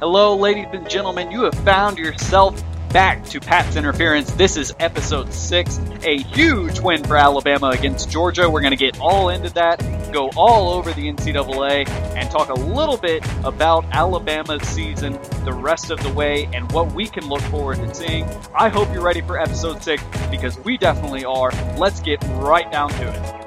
Hello, ladies and gentlemen. You have found yourself back to Pat's Interference. This is episode six, a huge win for Alabama against Georgia. We're going to get all into that, go all over the NCAA, and talk a little bit about Alabama's season the rest of the way and what we can look forward to seeing. I hope you're ready for episode six because we definitely are. Let's get right down to it.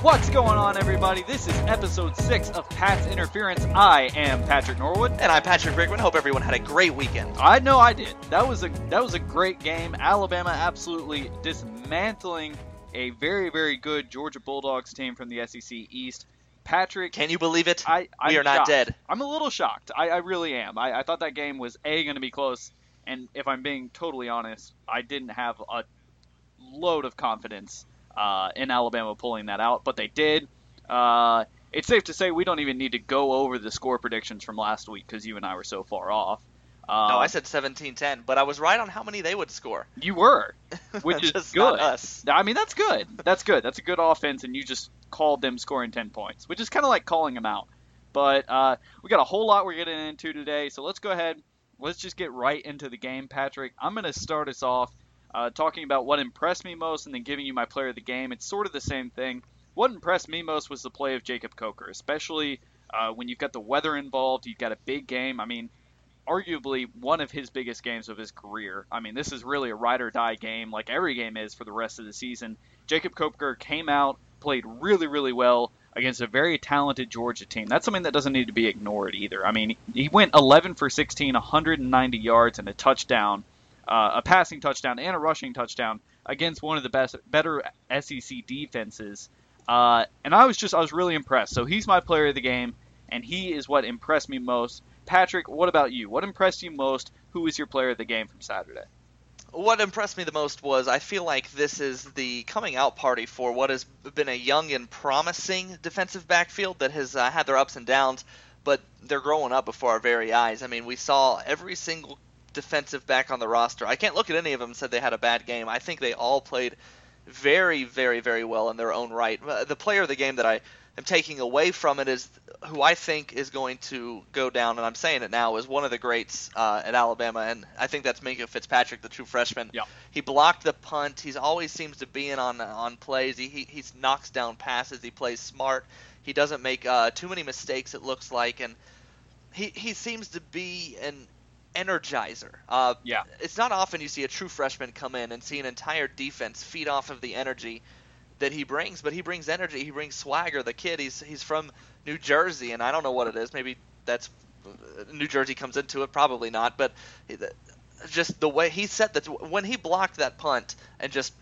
What's going on, everybody? This is episode six of Pat's Interference. I am Patrick Norwood. And I'm Patrick Brigman. Hope everyone had a great weekend. I know I did. That was a that was a great game. Alabama absolutely dismantling a very very good Georgia Bulldogs team from the SEC East. Patrick, Can you believe it? I, I'm we are not dead. I'm a little shocked. I, I really am. I, I thought that game was a going to be close, and if I'm being totally honest, I didn't have a load of confidence uh, in Alabama pulling that out, but they did. Uh, it's safe to say we don't even need to go over the score predictions from last week because you and I were so far off. Uh, no, I said 17-10, but I was right on how many they would score. you were, which is good. us. I mean, that's good. That's good. That's a good offense, and you just called them scoring 10 points, which is kind of like calling them out. But uh, we got a whole lot we're getting into today, so let's go ahead. Let's just get right into the game, Patrick. I'm going to start us off uh, talking about what impressed me most and then giving you my player of the game. It's sort of the same thing. What impressed me most was the play of Jacob Coker, especially uh, when you've got the weather involved. You've got a big game. I mean, arguably one of his biggest games of his career. I mean, this is really a ride or die game, like every game is for the rest of the season. Jacob Coker came out, played really, really well against a very talented Georgia team. That's something that doesn't need to be ignored either. I mean, he went 11 for 16, 190 yards and a touchdown, uh, a passing touchdown and a rushing touchdown against one of the best, better SEC defenses. Uh, and I was just, I was really impressed. So he's my player of the game, and he is what impressed me most. Patrick, what about you? What impressed you most? Who was your player of the game from Saturday? What impressed me the most was I feel like this is the coming out party for what has been a young and promising defensive backfield that has uh, had their ups and downs, but they're growing up before our very eyes. I mean, we saw every single defensive back on the roster. I can't look at any of them and said they had a bad game. I think they all played very, very, very well in their own right. Uh, The player of the game that I am taking away from it is who I think is going to go down, and I'm saying it now, is one of the greats uh, at Alabama, and I think that's Minkah Fitzpatrick, the true freshman. Yeah. He blocked the punt. He's always seems to be in on on plays. He he, he knocks down passes. He plays smart. He doesn't make uh, too many mistakes. It looks like, and he he seems to be an energizer. Uh, Yeah. It's not often you see a true freshman come in and see an entire defense feed off of the energy that he brings, but he brings energy. He brings swagger. The kid, he's he's from New Jersey, and I don't know what it is. Maybe that's New Jersey comes into it. Probably not, but just the way he set that when he blocked that punt and just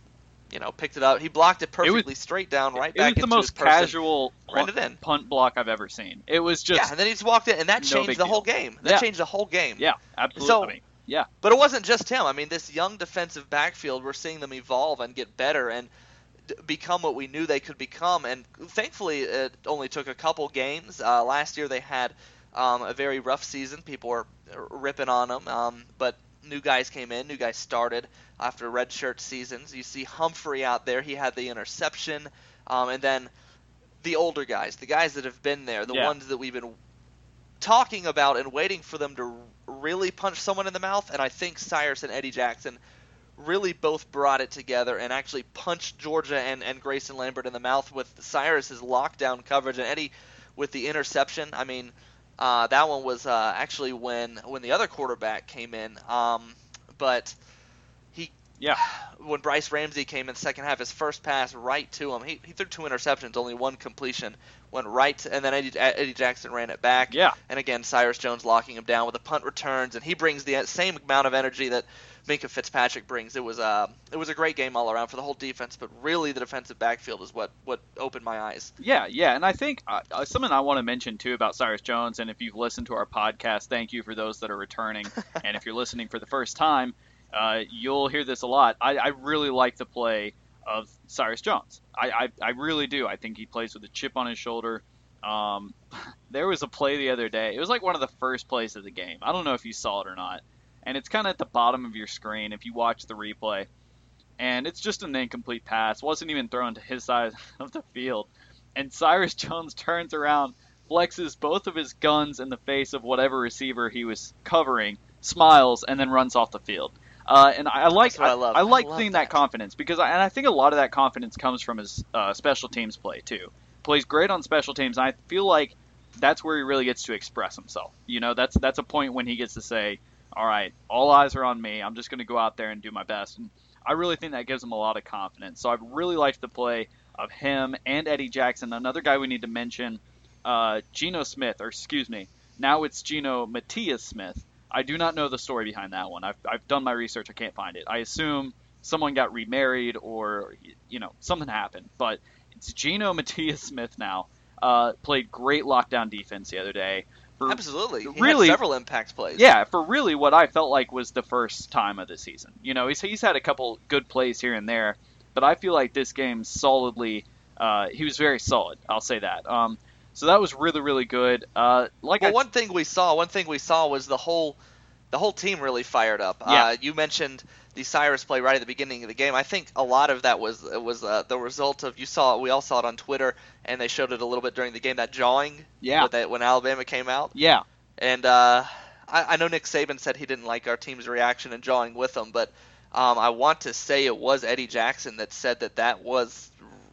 you know picked it up, he blocked it perfectly straight down right it back was the into most his casual ran it in. punt block I've ever seen. It was just, yeah, and then he just walked in, and that changed big the whole deal. game. That Yeah. changed the whole game. yeah, absolutely. So- I mean, yeah, But it wasn't just him. I mean, this young defensive backfield, we're seeing them evolve and get better and d- become what we knew they could become. And thankfully, it only took a couple games. Uh, last year, they had um, a very rough season. People were ripping on them, um, but new guys came in, new guys started after redshirt seasons. You see Humphrey out there; he had the interception, um, and then the older guys, the guys that have been there, the Yeah. ones that we've been talking about and waiting for them to really punch someone in the mouth. And I think Cyrus and Eddie Jackson really both brought it together and actually punched Georgia and, and Grayson Lambert in the mouth with Cyrus's lockdown coverage and Eddie with the interception. I mean, uh, that one was uh, actually when when the other quarterback came in. Um, but he yeah, when Brice Ramsey came in the second half, his first pass right to him, he, he threw two interceptions, only one completion, went right, to, and then Eddie, Eddie Jackson ran it back. yeah. And again, Cyrus Jones locking him down with the punt returns, and he brings the same amount of energy that Minkah Fitzpatrick brings. It was uh, it was a great game all around for the whole defense, but really the defensive backfield is what what opened my eyes. Yeah, yeah, and I think uh, uh, something I want to mention too about Cyrus Jones, and if you've listened to our podcast, thank you for those that are returning, and if you're listening for the first time, uh, you'll hear this a lot. I, I really like the play of Cyrus Jones. I, I, I really do. I think he plays with a chip on his shoulder. Um, there was a play the other day. It was like one of the first plays of the game. I don't know if you saw it or not, and it's kind of at the bottom of your screen if you watch the replay. And it's just an incomplete pass. wasn't even thrown to his side of the field and Cyrus Jones turns around, flexes both of his guns in the face of whatever receiver he was covering, smiles, and then runs off the field. Uh, and I, I like I, love. I, like love seeing that. that confidence because I, and I think a lot of that confidence comes from his uh, special teams play too. Plays great on special teams, and I feel like that's where he really gets to express himself. You know, that's that's a point when he gets to say, "All right, all eyes are on me. I'm just going to go out there and do my best." And I really think that gives him a lot of confidence. So I've really liked the play of him and Eddie Jackson. Another guy we need to mention, uh, Geno Smith, or excuse me, now it's Geno Matias Smith. I do not know the story behind that one. I've, I've done my research. I can't find it. I assume someone got remarried or, you know, something happened. But it's Geno Matias Smith now. Uh, played great lockdown defense the other day. Absolutely. He really- had several impact plays. yeah, for really what I felt like was the first time of the season. You know, he's, he's had a couple good plays here and there, but I feel like this game solidly, uh, he was very solid. I'll say that. Um, so that was really, really good. Uh, like Well, I, one thing we saw, one thing we saw was the whole, the whole team really fired up. Yeah. Uh, you mentioned the Cyrus play right at the beginning of the game. I think a lot of that was was uh, the result of you saw. We all saw it on Twitter, and they showed it a little bit during the game. That jawing. Yeah. With that, when Alabama came out, yeah, and uh, I, I know Nick Saban said he didn't like our team's reaction and jawing with them, but um, I want to say it was Eddie Jackson that said that that was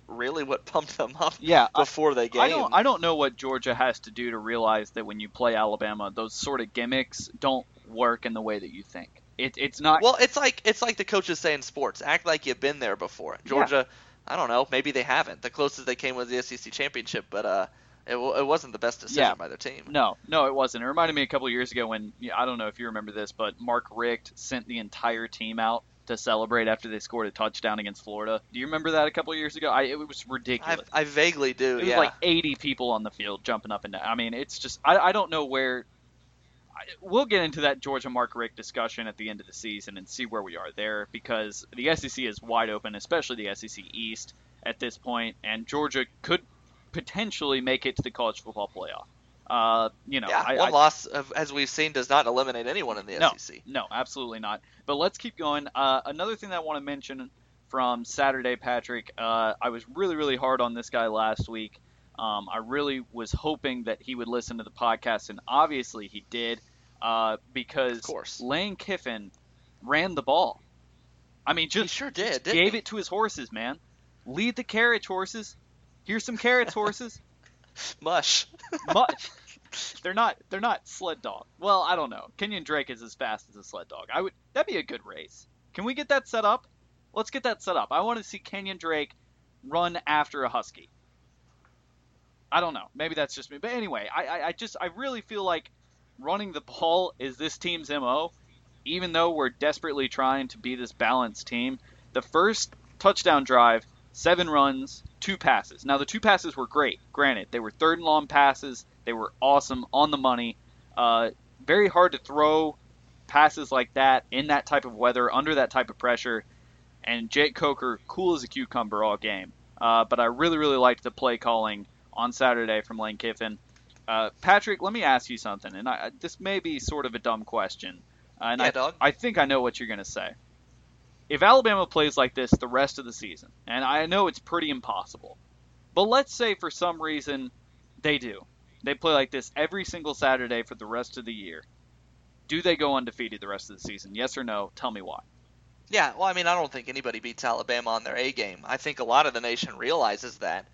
really what pumped them up yeah. Before they game. I don't I don't know what Georgia has to do to realize that when you play Alabama, those sort of gimmicks don't work in the way that you think. It, it's not. Well, it's like it's like the coaches say in sports: act like you've been there before. Georgia, I don't know, maybe they haven't. The closest they came was the SEC championship, but uh, it, it wasn't the best decision Yeah. by their team. No, no, it wasn't. It reminded me a couple of years ago when I don't know if you remember this, but Mark Richt sent the entire team out to celebrate after they scored a touchdown against Florida. Do you remember that a couple of years ago? I, it was I, ridiculous. I vaguely do. it was yeah. like 80 people on the field jumping up and down. I mean, it's just I, I don't know where. We'll get into that Georgia Mark Richt discussion at the end of the season and see where we are there because the SEC is wide open, especially the SEC East at this point, and Georgia could potentially make it to the college football playoff. Uh, you know, yeah, I, one I, loss, of, as we've seen, does not eliminate anyone in the No. SEC. No, absolutely not. But let's keep going. Uh, another thing that I want to mention from Saturday, Patrick, uh, I was really, really hard on this guy last week. Um, I really was hoping that he would listen to the podcast, and obviously he did, uh, because Of course. Lane Kiffin ran the ball. I mean, just, He sure did, just gave he? it to his horses, man. Lead the carriage, horses. Here's some carrots, horses. Mush. Mush. they're not they're not sled dog. Well, I don't know. Kenyon Drake is as fast as a sled dog. I would that'd be a good race. Can we get that set up? Let's get that set up. I want to see Kenyon Drake run after a husky. I don't know. Maybe that's just me. But anyway, I, I, I just I really feel like running the ball is this team's MO. Even though we're desperately trying to be this balanced team, the first touchdown drive, seven runs, two passes. Now the two passes were great. Granted, they were third and long passes. They were awesome on the money. Uh, very hard to throw passes like that in that type of weather, under that type of pressure. And Jake Coker, cool as a cucumber all game. Uh, but I really, really liked the play calling on Saturday from Lane Kiffin. Uh, Patrick, let me ask you something, and I, this may be sort of a dumb question, uh, and Yeah, I, dog. I think I know what you're going to say. If Alabama plays like this the rest of the season, and I know it's pretty impossible, but let's say for some reason they do, they play like this every single Saturday for the rest of the year. Do they go undefeated the rest of the season? Yes or no? Tell me why. Yeah, well, I mean, I don't think anybody beats Alabama on their A game. I think a lot of the nation realizes that.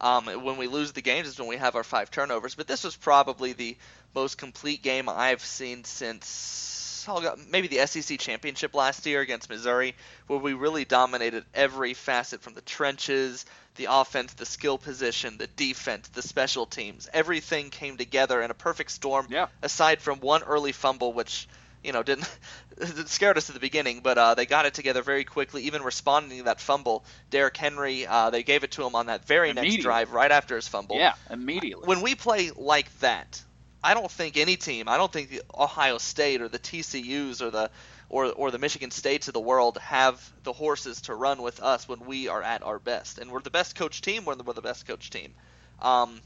Um, when we lose the games is when we have our five turnovers. But this was probably the most complete game I've seen since oh, maybe the SEC championship last year against Missouri, where we really dominated every facet from the trenches, the offense, the skill position, the defense, the special teams. Everything came together in a perfect storm. Yeah. Aside from one early fumble, which you know didn't it scared us at the beginning, but uh, they got it together very quickly. Even responding to that fumble, Derrick Henry, uh, they gave it to him on that very next drive, right after his fumble. Yeah, immediately. When we play like that, I don't think any team, I don't think the Ohio State or the TCU's or the or or the Michigan States of the world have the horses to run with us when we are at our best. And we're the best coach team. We're the, we're the best coach team. Um,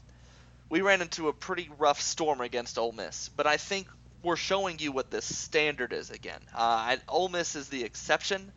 we ran into a pretty rough storm against Ole Miss, but I think we're showing you what the standard is again. Uh, and Ole Miss is the exception.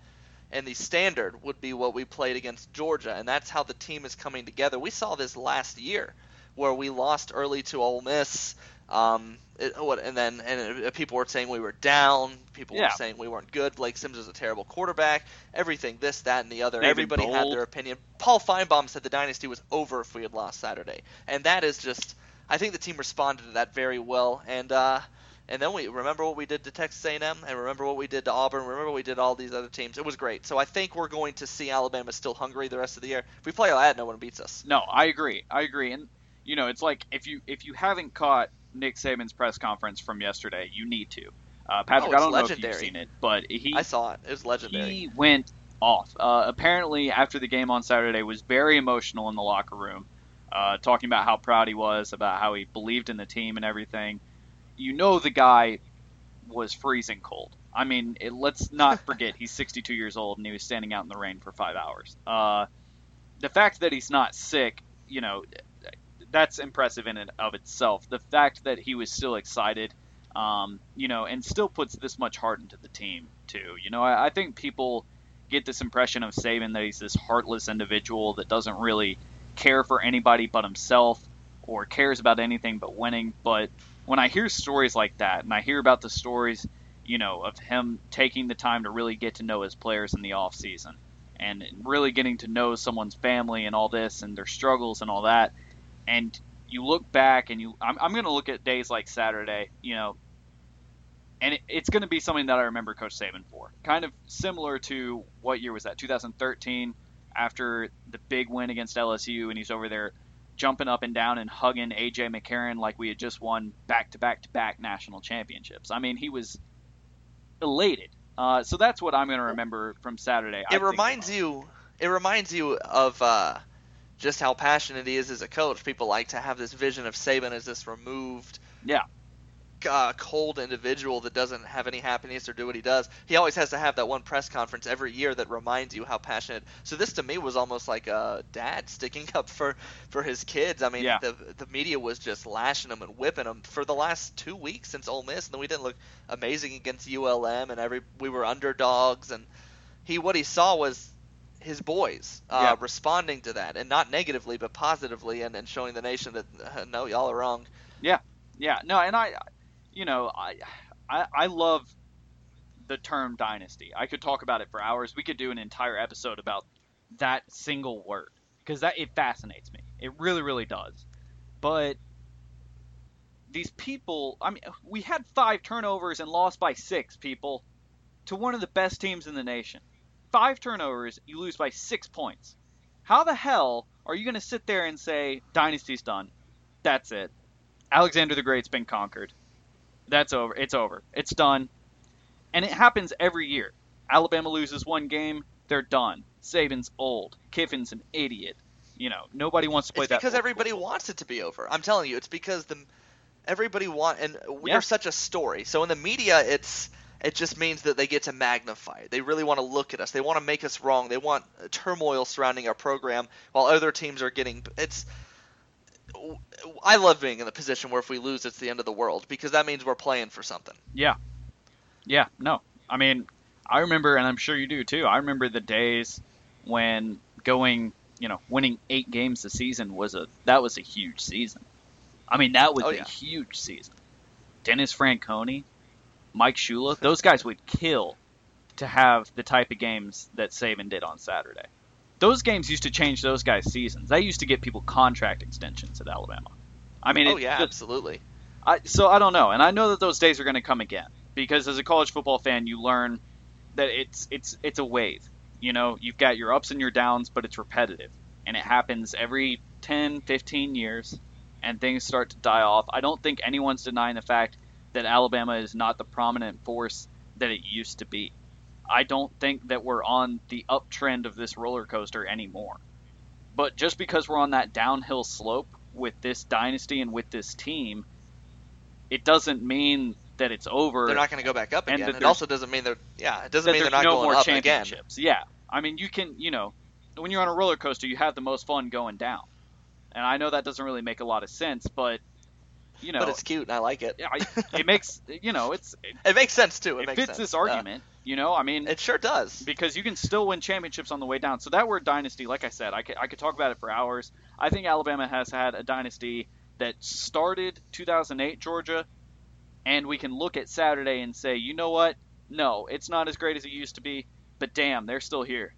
and the standard would be what we played against Georgia, and that's how the team is coming together. We saw this last year, where we lost early to Ole Miss. Um, it, what, and then and it, people were saying we were down. People Yeah. were saying we weren't good. Blake Sims is a terrible quarterback. Everything, this, that, and the other. David Everybody had their opinion. Paul Finebaum said the dynasty was over if we had lost Saturday, and that is just. I think the team responded to that very well, and uh, and then we remember what we did to Texas A&M, and remember what we did to Auburn. Remember what we did to all these other teams. It was great. So I think we're going to see Alabama still hungry the rest of the year. If we play like that, no one beats us. No, I agree. I agree. And you know, it's like if you if you haven't caught Nick Saban's press conference from yesterday, you need to. Uh, Patrick, Oh, I don't know if you've seen it, but he I saw it. It was legendary. he went off. Uh, apparently, after the game on Saturday, was very emotional in the locker room, uh, talking about how proud he was, about how he believed in the team and everything. You know, the guy was freezing cold. I mean, it, let's not forget he's 62 years old and he was standing out in the rain for five hours. Uh, the fact that he's not sick, you know, that's impressive in and of itself. The fact that he was still excited, um, you know, and still puts this much heart into the team too. You know, I, I think people get this impression of Saban that he's this heartless individual that doesn't really care for anybody but himself or cares about anything but winning. But when I hear stories like that, and I hear about the stories, you know, of him taking the time to really get to know his players in the off season and really getting to know someone's family and all this and their struggles and all that, and you look back and you, I'm, I'm going to look at days like Saturday, you know, and it, it's going to be something that I remember Coach Saban for. Kind of similar to what year was that? 2013, after the big win against LSU, and he's over there jumping up and down and hugging AJ McCarron like we had just won back to back to back national championships. I mean, he was elated. Uh, so that's what I'm going to remember from Saturday. It think reminds you it reminds you of uh, just how passionate he is as a coach. People like to have this vision of Saban as this removed, Yeah. Uh, cold individual that doesn't have any happiness or do what he does. He always has to have that one press conference every year that reminds you how passionate. So this to me was almost like a dad sticking up for for his kids. I mean, Yeah. the the media was just lashing him and whipping him for the last two weeks since Ole Miss, and then we didn't look amazing against ULM, and every we were underdogs, and he what he saw was his boys uh, Yeah. responding to that, and not negatively but positively, and, and showing the nation that uh, no, y'all are wrong. Yeah, yeah, no, and I, you know, I, I, I love the term dynasty. I could talk about it for hours. We could do an entire episode about that single word because that it fascinates me. It really, really does. But these people, I mean, we had five turnovers and lost by six people to one of the best teams in the nation. Five turnovers, you lose by six points. How the hell are you going to sit there and say dynasty's done? That's it. Alexander the Great's been conquered. That's over. It's over. It's done. And it happens every year. Alabama loses one game, they're done. Saban's old. Kiffin's an idiot. You know, nobody wants to play It's that. because everybody football. wants it to be over. I'm telling you, it's because the everybody want and we're Yeah. such a story. So in the media, it's it just means that they get to magnify it. They really want to look at us. They want to make us wrong. They want turmoil surrounding our program, while other teams are getting. It's. I love being in the position where if we lose, it's the end of the world because that means we're playing for something. Yeah. Yeah, no. I mean, I remember, and I'm sure you do too, I remember the days when going, you know, winning eight games a season was a, that was a huge season. I mean, that was Oh, a yeah. huge season. Dennis Franchione, Mike Shula, those guys would kill to have the type of games that Saban did on Saturday. Those games used to change those guys' seasons. They used to get people contract extensions at Alabama. I mean, oh it yeah, absolutely. I, so I don't know, and I know that those days are going to come again because as a college football fan, you learn that it's it's it's a wave. You know, you've got your ups and your downs, but it's repetitive, and it happens every 10, 15 years, and things start to die off. I don't think anyone's denying the fact that Alabama is not the prominent force that it used to be. I don't think that we're on the uptrend of this roller coaster anymore. But just because we're on that downhill slope with this dynasty and with this team, it doesn't mean that it's over. They're not going to go back up again. It also doesn't mean they're yeah. It doesn't mean they're not no going more up again. championships. Yeah, I mean, you can, you know, when you're on a roller coaster, you have the most fun going down, and I know that doesn't really make a lot of sense, but you know, but it's cute and I like it. yeah, it makes you know it's it, It makes sense too. It, it fits sense. this Uh, argument. You know, I mean, it sure does. because you can still win championships on the way down. So that word dynasty, like I said, I could, I could talk about it for hours. I think Alabama has had a dynasty that started 2008 Georgia, and we can look at Saturday and say, you know what? No, it's not as great as it used to be, but damn, they're still here.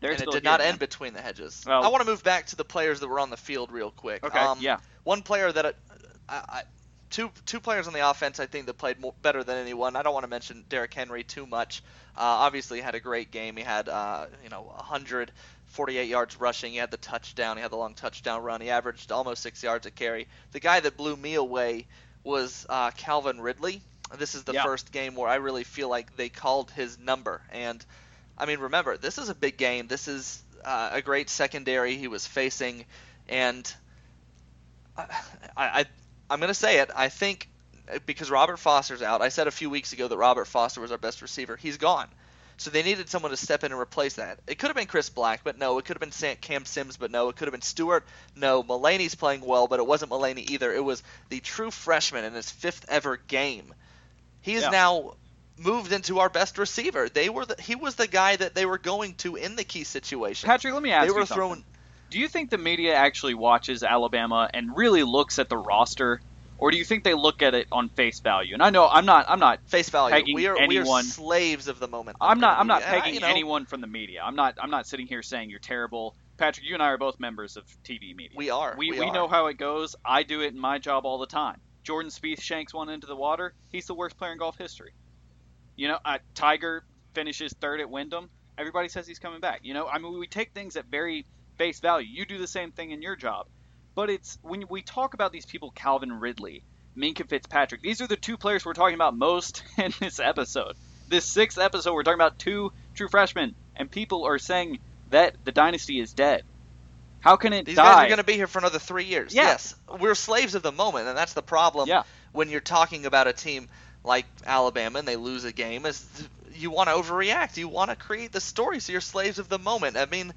They're and it did here, not man. end between the hedges. Well- I want to move back to the players that were on the field real quick. Okay, Um, yeah. One player that I, I, two two players on the offense I think that played more, better than anyone. I don't want to mention Derrick Henry too much. Uh, obviously, he had a great game. He had uh, you know 148 yards rushing. He had the touchdown. He had the long touchdown run. He averaged almost six yards a carry. The guy that blew me away was uh, Calvin Ridley. This is the Yeah. first game where I really feel like they called his number. And I mean, remember, this is a big game. This is uh, a great secondary he was facing, and I, I, I'm going to say it. I think uh, because Robert Foster's out, I said a few weeks ago that Robert Foster was our best receiver. He's gone. So they needed someone to step in and replace that. It could have been Chris Black, but no. It could have been Cam Sims, but no. It could have been Stewart, no. Mullaney's playing well, but it wasn't Mullaney either. It was the true freshman in his fifth ever game. He is Yeah. now moved into our best receiver. They were the, he was the guy that they were going to in the key situation. Patrick, let me ask they were you something. throwing Do you think the media actually watches Alabama and really looks at the roster, or do you think they look at it on face value? And I know I'm not I'm not face value. pegging We are we are slaves of the moment. I'm not. I'm not And I- pegging you know, anyone from the media. I'm not. I'm not sitting here saying you're terrible. Patrick, you and I are both members of TV media. We are. We, We we are. know how it goes. I do it in my job all the time. Jordan Spieth shanks one into the water. He's the worst player in golf history. You know, uh, Tiger finishes third at Wyndham. Everybody says he's coming back. You know, I mean, we take things at very face value. You do the same thing in your job. But it's when we talk about these people, Calvin Ridley, Minkah Fitzpatrick, these are the two players we're talking about most in this episode. This sixth episode, we're talking about two true freshmen, and people are saying that the dynasty is dead. How can it These die? guys are going to be here for another three years. Yeah. Yes, we're slaves of the moment, and that's the problem. Yeah. When you're talking about a team like Alabama and they lose a game, is you want to overreact. You want to create the story, so you're slaves of the moment. I mean,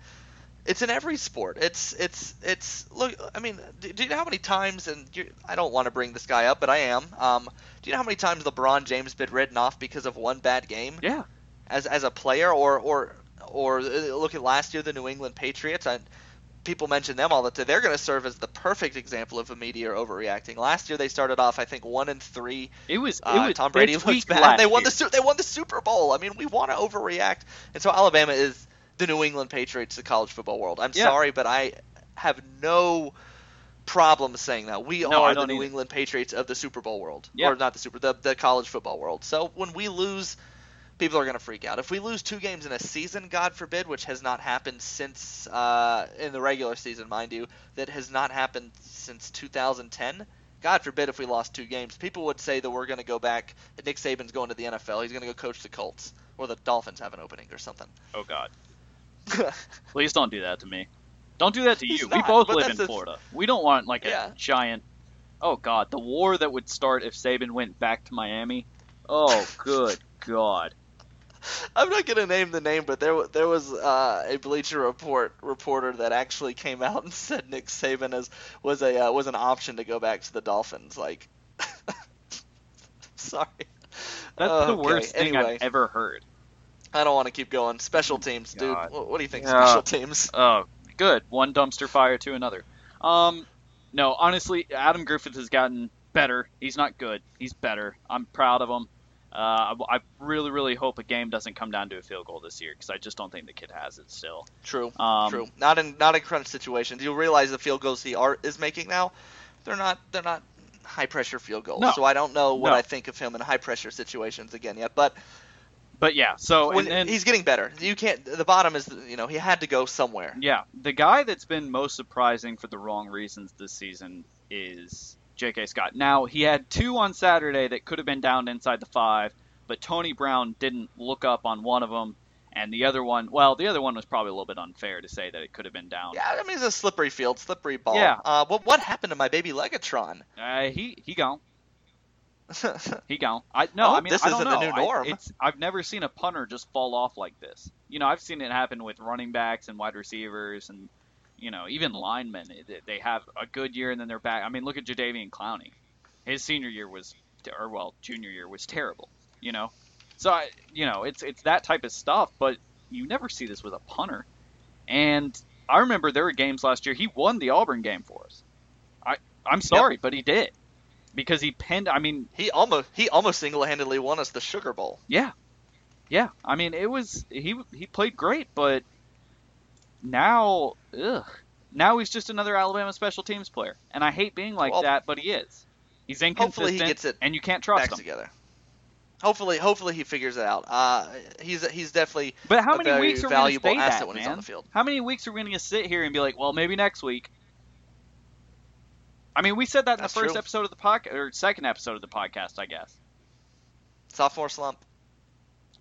it's in every sport. It's it's it's look. I mean, do, do you know how many times? And you, I don't want to bring this guy up, but I am. Um, do you know how many times LeBron James been written off because of one bad game? yeah. as as a player or or or uh, look at last year the New England Patriots and people mention them all the time they're going to serve as the perfect example of a media overreacting last year they started off I think 1 and 3 It was. It uh, was Tom Brady looks bad they won year. the they won the Super Bowl I mean we want to overreact and so Alabama is the New England Patriots the college football world I'm Yeah. sorry but I have no problem saying that we No, are the New either. England Patriots of the Super Bowl world Yeah. or not the Super the, the college football world so when we lose people are going to freak out. If we lose two games in a season, God forbid, which has not happened since uh, in the regular season, mind you, that has not happened since 2010. God forbid if we lost two games, people would say that we're going to go back. Nick Saban's going to the NFL. He's going to go coach the Colts, or the Dolphins have an opening or something. Oh God. Please don't do that to me. Don't do that to He's you. we not, both live in the- Florida. We don't want like a giant. Oh God, the war that would start if Saban went back to Miami. Oh, good God. I'm not going to name the name, but there there was uh, a Bleacher Report reporter that actually came out and said Nick Saban is, was a uh, was an option to go back to the Dolphins. Like, sorry. That's the Okay, worst thing anyway. I've ever heard. I don't want to keep going. Special teams, dude. God. What, what do you think? Yeah. Special teams. Oh, good. One dumpster fire to another. Um, no, honestly, Adam Griffith has gotten better. He's not good. He's better. I'm proud of him. Uh, I, I really, really hope a game doesn't come down to a field goal this year because I just don't think the kid has it still. True. Um, True. Not in not in crunch situations. You realize the field goals he are is making now, they're not they're not high pressure field goals. No. So I don't know what No. I think of him in high pressure situations again yet. But But yeah, so when then he's getting better. You can't. The bottom is you know he had to go somewhere. Yeah, the guy that's been most surprising for the wrong reasons this season is J.K. Scott. Now, he had two on Saturday that could have been down inside the five, but Tony Brown didn't look up on one of them, and the other one, well, the other one was probably a little bit unfair to say that it could have been down. Yeah, I mean it's a slippery field, slippery ball. Yeah. Uh, what what happened to my baby Legatron? Uh, he he gone. He gone. I no, Oh, I mean this I don't isn't the know. new I- norm. it's I've never seen a punter just fall off like this. You know, I've seen it happen with running backs and wide receivers and you know even linemen. They- They have a good year and then they're back. I mean, look at Jadeveon Clowney. His senior year was, or well, junior year was terrible. You know, so I, you know, it's it's that type of stuff. But you never see this with a punter. And I remember there were games last year. He won the Auburn game for us. I I'm sorry, yep. but he did because he pinned. I mean, he almost he almost single handedly won us the Sugar Bowl. Yeah, yeah. I mean, it was he he played great, but now, ugh, now he's just another Alabama special teams player, and I hate being like well, that, but he is. He's inconsistent, hopefully he gets it and you can't trust back him. together. Hopefully, hopefully he figures it out. Uh, he's he's definitely but how many weeks are we valuable stay that, when man? he's on the field. How many weeks are we going to sit here and be like, well, maybe next week? I mean, we said that in That's the first true. episode of the podcast or second episode of the podcast, I guess. Sophomore slump.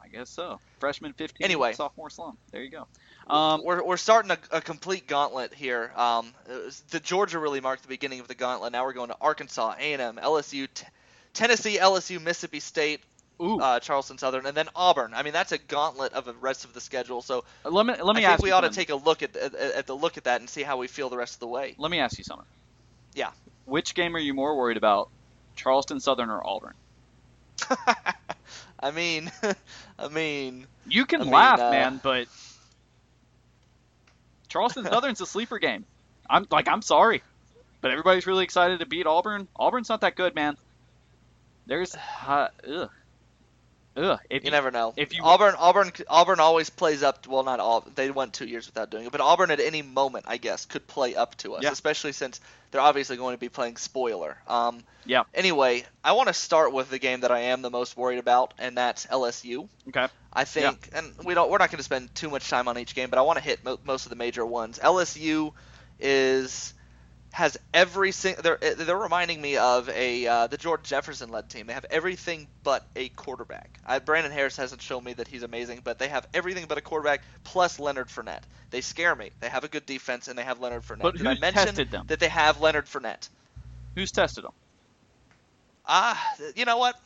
I guess so. Freshman 15, Anyway. sophomore slump. There you go. Um, we're, we're starting a, a complete gauntlet here. Um, the Georgia really marked the beginning of the gauntlet. Now we're going to Arkansas, A&M, LSU, t- Tennessee, LSU, Mississippi State, ooh, uh, Charleston Southern, and then Auburn. I mean, that's a gauntlet of the rest of the schedule. So let me let me I ask we ought to take a look at, at at the look at that and see how we feel the rest of the way. Let me ask you something. Yeah. Which game are you more worried about, Charleston Southern or Auburn? I mean, I mean, You can I mean, laugh, uh, man, but Charleston Southern's a sleeper game. I'm like, I'm sorry, but everybody's really excited to beat Auburn. Auburn's not that good, man. There's, uh, ugh, ugh. If you never know. if you- Auburn, Auburn, Auburn always plays up. Well, not all. They went two years without doing it, but Auburn at any moment, I guess, could play up to us, Yeah. especially since they're obviously going to be playing spoiler. Um, Yeah. Anyway, I want to start with the game that I am the most worried about, and that's LSU. okay, I think, and we don't. We're not going to spend too much time on each game, but I want to hit mo- most of the major ones. LSU is has every single. They're they're reminding me of a uh, the George Jefferson led team. They have everything but a quarterback. I, Brandon Harris hasn't shown me that he's amazing, but they have everything but a quarterback plus Leonard Fournette. They scare me. They have a good defense and they have Leonard Fournette. But Did I mention tested them? that they have Leonard Fournette? who's tested them? Ah, you know what?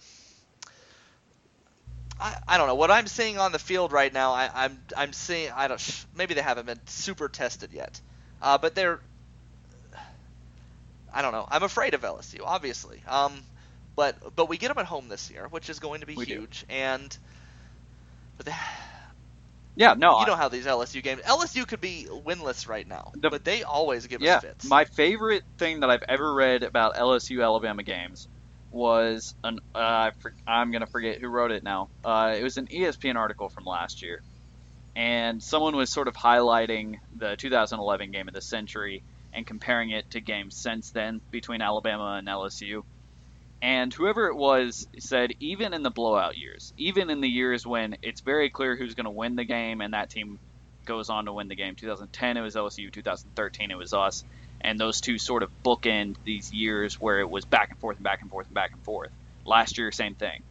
I, I don't know what I'm seeing on the field right now. I, I'm I'm seeing I don't maybe they haven't been super tested yet, uh, but they're I don't know. I'm afraid of LSU, obviously. Um, but but we get them at home this year, which is going to be We do. huge. And but they, Yeah, no, you I- know how these LSU games LSU could be winless right now, The- but they always give yeah. us fits. My favorite thing that I've ever read about LSU Alabama games was an uh, I for, I'm gonna forget who wrote it now. Uh, it was an ESPN article from last year, and someone was sort of highlighting the 2011 game of the century and comparing it to games since then between Alabama and LSU. And whoever it was said, even in the blowout years, even in the years when it's very clear who's going to win the game and that team goes on to win the game. 2010 it was LSU, 2013 it was us, and those two sort of bookend these years where it was back and forth and back and forth and back and forth. Last year, same thing.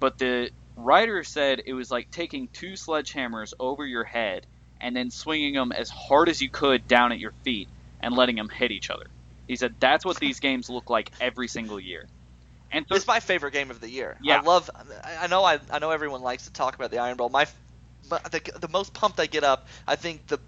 But the writer said it was like taking two sledgehammers over your head and then swinging them as hard as you could down at your feet and letting them hit each other. He said that's what these games look like every single year. And so, It's my favorite game of the year. Yeah. I love. I know. I, I know everyone likes to talk about the Iron Bowl. My, the, the most pumped I get up, I think the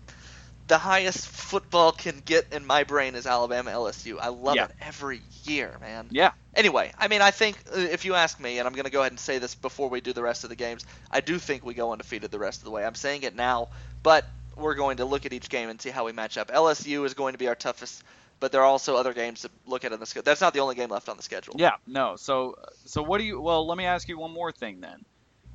the highest football can get in my brain is Alabama LSU. I love Yeah. it every year, man. yeah, Anyway, I mean, I think uh, if you ask me, and I'm going to go ahead and say this before we do the rest of the games, I do think we go undefeated the rest of the way. I'm saying it now, but we're going to look at each game and see how we match up. LSU is going to be our toughest, but there are also other games to look at on the schedule. That's not the only game left on the schedule. Yeah, no. So, so what do you? Well, let me ask you one more thing then,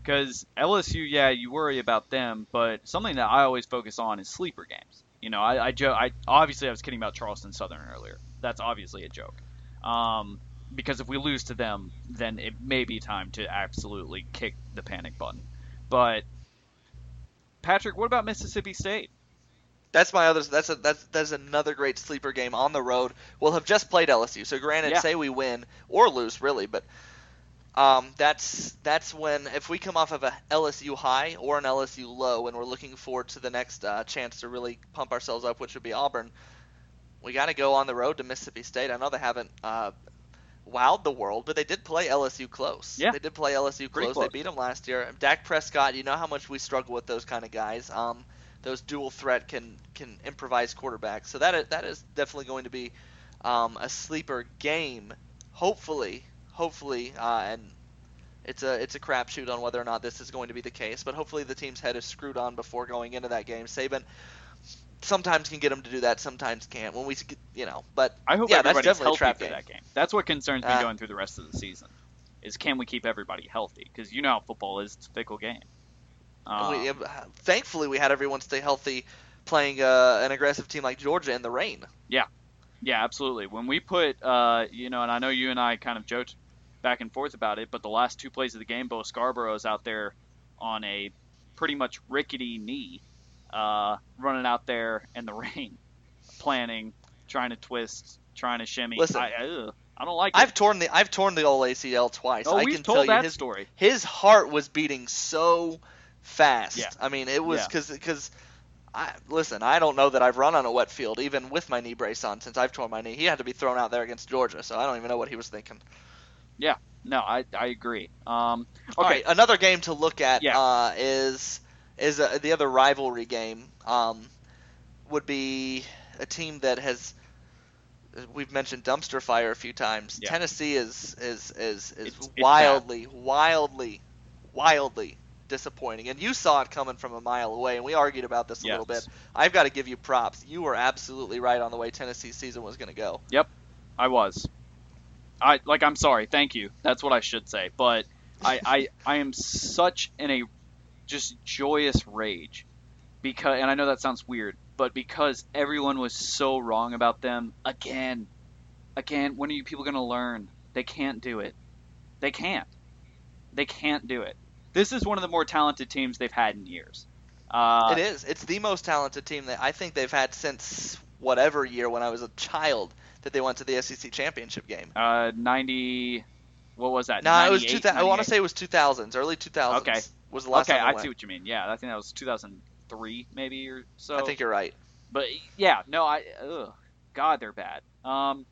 because LSU, yeah, you worry about them, but something that I always focus on is sleeper games. You know, I, I, jo- I obviously I was kidding about Charleston Southern earlier. That's obviously a joke. Um, because if we lose to them, then it may be time to absolutely kick the panic button. But Patrick, what about Mississippi State? That's my other. That's a that's that's another great sleeper game on the road. We'll have just played LSU, so granted, Yeah. say we win or lose, really, but um, that's that's when if we come off of a LSU high or an LSU low, and we're looking forward to the next uh, chance to really pump ourselves up, which would be Auburn. We got to go on the road to Mississippi State. I know they haven't uh, wowed the world, but they did play LSU close. Yeah. they did play LSU close. close. They beat them last year. Dak Prescott, you know how much we struggle with those kind of guys. Um, those dual threat can can improvise quarterbacks. So that is, that is definitely going to be um, a sleeper game. hopefully, hopefully, uh, and it's a it's a crapshoot on whether or not this is going to be the case. But hopefully, the team's head is screwed on before going into that game. Saban sometimes can get them to do that, sometimes can't. When we, you know, but I hope yeah, that's everybody's definitely a healthy for game. that game. That's what concerns me Uh, going through the rest of the season. Is can we keep everybody healthy? Because you know how football is; it's a fickle game. And we, Um, thankfully, we had everyone stay healthy playing uh, an aggressive team like Georgia in the rain. Yeah, yeah, absolutely. When we put, uh, you know, and I know you and I kind of joked back and forth about it, but the last two plays of the game, Bo Scarborough's out there on a pretty much rickety knee, uh, running out there in the rain, planning, trying to twist, trying to shimmy. Listen, I, ugh, I don't like it. I've torn the I've torn the old ACL twice. oh, I we've can told tell you that his story. his heart was beating so fast. Yeah. I mean, it was Yeah. because because I listen. I don't know that I've run on a wet field even with my knee brace on since I've torn my knee. He had to be thrown out there against Georgia, so I don't even know what he was thinking. Yeah, no, I, I agree. Um, okay, right, another game to look at Yeah. uh, is is uh, the other rivalry game. Um, would be a team that has we've mentioned dumpster fire a few times. Yeah. Tennessee is is is is It's- it's wildly, wildly, wildly disappointing. And you saw it coming from a mile away, and we argued about this a little bit. I've got to give you props. You were absolutely right on the way Tennessee's season was going to go. Yep, I was. I like. I'm sorry. Thank you. That's what I should say. But I, I, I am such in a just joyous rage because, and I know that sounds weird, but because everyone was so wrong about them again, again. When are you people going to learn? They can't do it. They can't. They can't do it. This is one of the more talented teams they've had in years. Uh, it is. It's the most talented team that I think they've had since whatever year when I was a child that they went to the SEC championship game. Uh, ninety. What was that? No, it was 98, 2000. I want to say it was 2000s, early 2000s. Okay. Was the last okay, I they see what you mean. Yeah, I think that was 2003 maybe or so. I think you're right. But yeah, no, I ugh, God, they're bad. Um,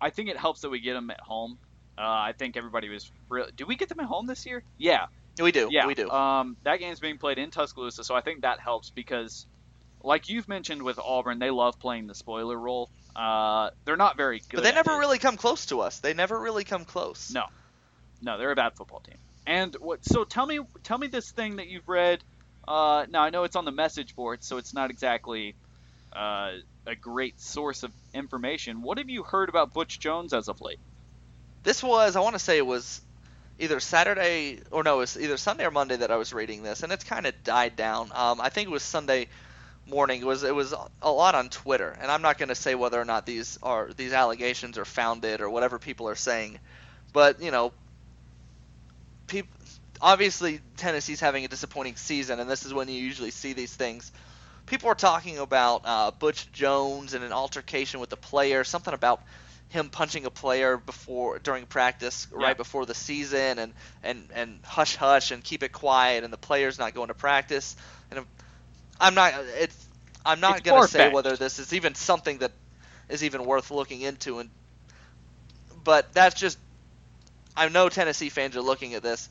I think it helps that we get them at home. Uh, I think everybody was real. Do we get them at home this year? Yeah, We do. yeah, We do. Um, that game's being played in Tuscaloosa, so I think that helps because, like you've mentioned with Auburn, they love playing the spoiler role. Uh, they're not very good. but they never really come close to us. They never really come close. No. No, they're a bad football team. And what? So tell me, tell me this thing that you've read. Uh, now I know it's on the message board, so it's not exactly uh, a great source of information. What have you heard about Butch Jones as of late? This was, I want to say it was either Saturday or no, it was either Sunday or Monday that I was reading this, and it's kind of died down. Um, I think it was Sunday morning. It was it was a lot on Twitter, and I'm not going to say whether or not these are these allegations are founded or whatever people are saying, but you know, people obviously Tennessee's having a disappointing season, and this is when you usually see these things. People are talking about uh, Butch Jones and an altercation with a player, something about him punching a player before during practice Yeah. right before the season and and and hush hush and keep it quiet and the player's not going to practice and I'm- not it's I'm not It's to say whether this is even something that is even worth looking into and but that's just I know Tennessee fans are looking at this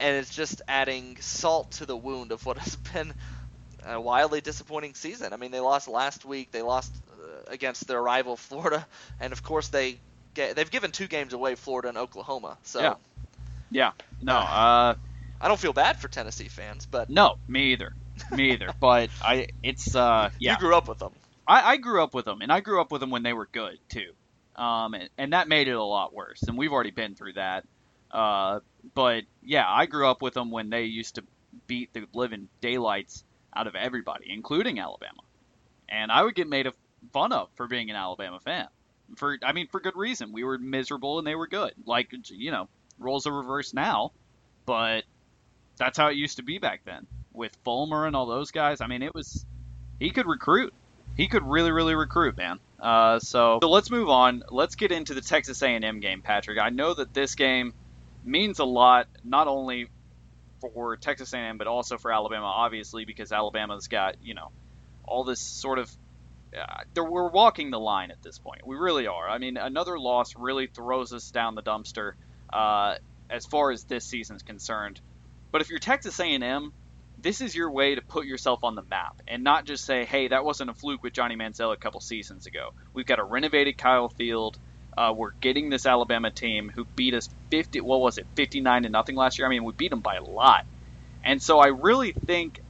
and it's just adding salt to the wound of what has been a wildly disappointing season. I mean, they lost last week. They lost uh, against their rival Florida, and of course they get, they've given two games away, Florida and Oklahoma. So Yeah. Yeah. No. Uh, I don't feel bad for Tennessee fans, but no. Me either. Me either. but I, it's uh, yeah. you grew up with them. I, I grew up with them, and I grew up with them when they were good too, um, and, and that made it a lot worse. And we've already been through that. Uh, but yeah, I grew up with them when they used to beat the living daylights out of everybody, including Alabama. And I would get made fun of for being an Alabama fan. For I mean, for good reason. We were miserable and they were good. Like you know, roles are reversed now, but that's how it used to be back then with Fulmer and all those guys. I mean, it was he could recruit. He could really, really recruit, man. Uh, so, so let's move on. Let's get into the Texas A&M game, Patrick. I know that this game means a lot, not only for Texas A&M but also for Alabama, obviously, because Alabama's got you know all this sort of. Uh, we're walking the line at this point. We really are. I mean, another loss really throws us down the dumpster uh, as far as this season's concerned. But if you're Texas A&M, this is your way to put yourself on the map and not just say, "Hey, that wasn't a fluke with Johnny Manziel a couple seasons ago." We've got a renovated Kyle Field. Uh, we're getting this Alabama team who beat us 50. What was it, 59 to nothing last year? I mean, we beat them by a lot. And so I really think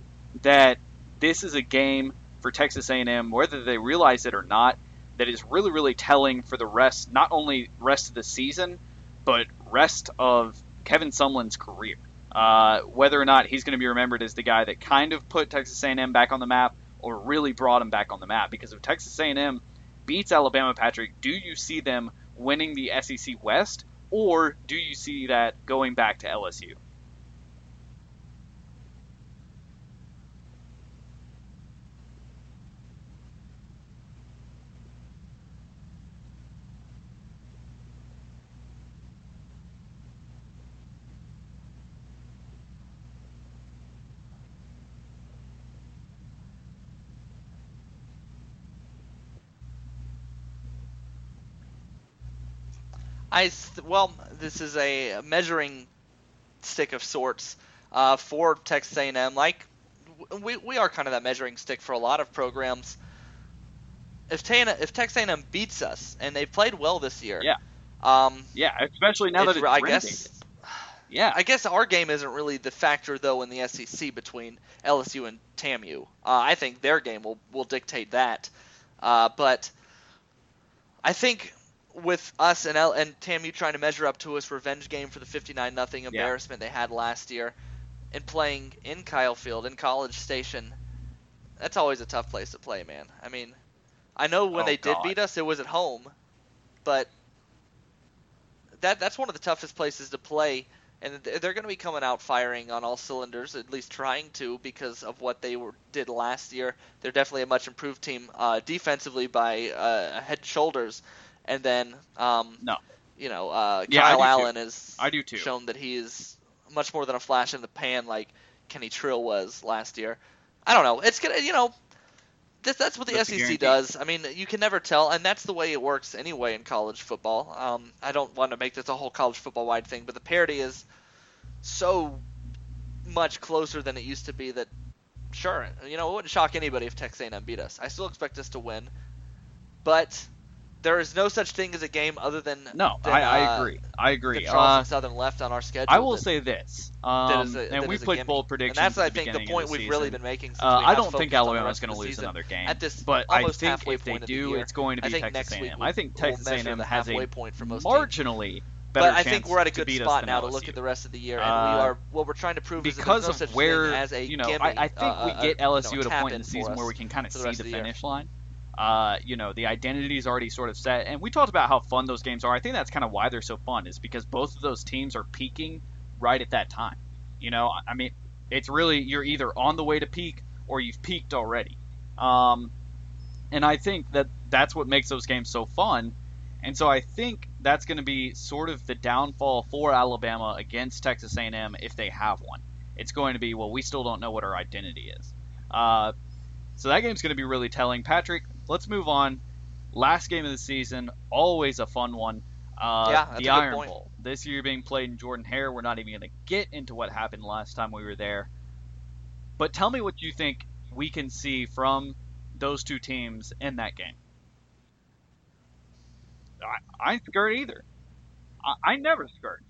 that this is a game for Texas A&M, whether they realize it or not, that is really, really telling for the rest, not only rest of the season, but rest of Kevin Sumlin's career. Uh, whether or not he's going to be remembered as the guy that kind of put Texas A&M back on the map or really brought him back on the map. Because if Texas A&M beats Alabama, Patrick, do you see them winning the SEC West, or do you see that going back to LSU? I well, this is a measuring stick of sorts uh, for Texas A&M. Like we, we are kind of that measuring stick for a lot of programs. If, Tana, if Texas A&M beats us and they've played well this year, yeah, um, yeah, especially now that it's I guess, yeah, I guess our game isn't really the factor though in the SEC between LSU and TAMU. Uh, I think their game will will dictate that, uh, but I think with us and L- and TAMU trying to measure up to us, revenge game for the 59 nothing embarrassment yeah. they had last year, and playing in Kyle Field in College Station, that's always a tough place to play, man. I mean, I know when oh, they God. did beat us, it was at home, but that that's one of the toughest places to play, and they're going to be coming out firing on all cylinders, at least trying to, because of what they were, did last year. They're definitely a much improved team uh, defensively by uh, head shoulders and then um, no, you know, uh, yeah, Kyle Allen too. has I do too. shown that he is much more than a flash in the pan like Kenny Trill was last year. I don't know. It's gonna, you know, that's, that's what the that's SEC does. I mean, you can never tell, and that's the way it works anyway in college football. Um, I don't want to make this a whole college football wide thing, but the parity is so much closer than it used to be that sure, you know, it wouldn't shock anybody if Texas A&M beat us. I still expect us to win, but there is no such thing as a game other than no. Than, I, I uh, agree. I agree. The Charleston Uh, Southern left on our schedule. I will that- say this, um, a- and we is played bold predictions. And that's, at I think, the point the we've really been making. Since Uh, I don't think Alabama on the Alabama's rest of going to lose another game, At this but I think halfway if they point of the do, it's going to I be think Texas next week A&M. we'll- I think Texas A&M the has a halfway point for most marginally But I think we're at a good spot now to look at the rest of the year, and Uh, we are what we're trying to prove is that because there's no of such where thing as a you know I, I think uh, we uh, get LSU at a point in the season where we can kind of see the finish line. Uh, you know, the identity is already sort of set, and we talked about how fun those games are. I think that's kind of why they're so fun, is because both of those teams are peaking right at that time. You know, I mean, it's really you're either on the way to peak or you've peaked already. Um, and I think that that's what makes those games so fun. And so I think that's going to be sort of the downfall for Alabama against Texas A&M if they have one. It's going to be well, we still don't know what our identity is. Uh, so that game's going to be really telling. Patrick, let's move on. Last game of the season, always a fun one. Uh, Yeah, that's a the Iron point. Bowl. This year being played in Jordan Hare. We're not even going to get into what happened last time we were there. But tell me what you think we can see from those two teams in that game. I, I ain't scared either. I, I never skirt.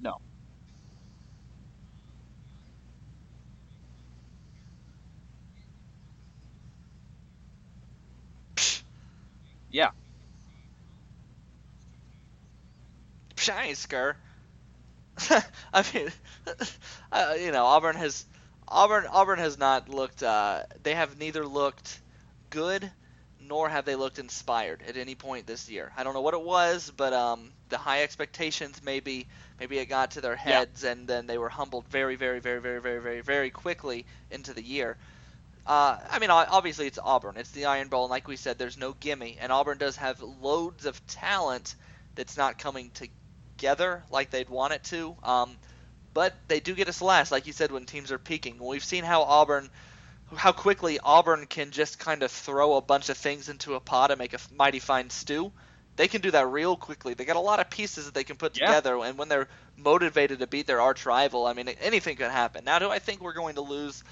No. Yeah. Scur. I mean, uh, you know, Auburn has Auburn Auburn has not looked. Uh, they have neither looked good nor have they looked inspired at any point this year. I don't know what it was, but um, the high expectations maybe maybe it got to their Yeah. heads and then they were humbled very very very very very very very quickly into the year. Uh, I mean, obviously it's Auburn. It's the Iron Bowl, and like we said, there's no gimme. And Auburn does have loads of talent that's not coming together like they'd want it to. Um, but they do get us last, like you said, when teams are peaking. We've seen how Auburn, how quickly Auburn can just kind of throw a bunch of things into a pot and make a mighty fine stew. They can do that real quickly. They got a lot of pieces that they can put Yeah. together, and when they're motivated to beat their arch rival, I mean, anything could happen. Now, do I think we're going to lose?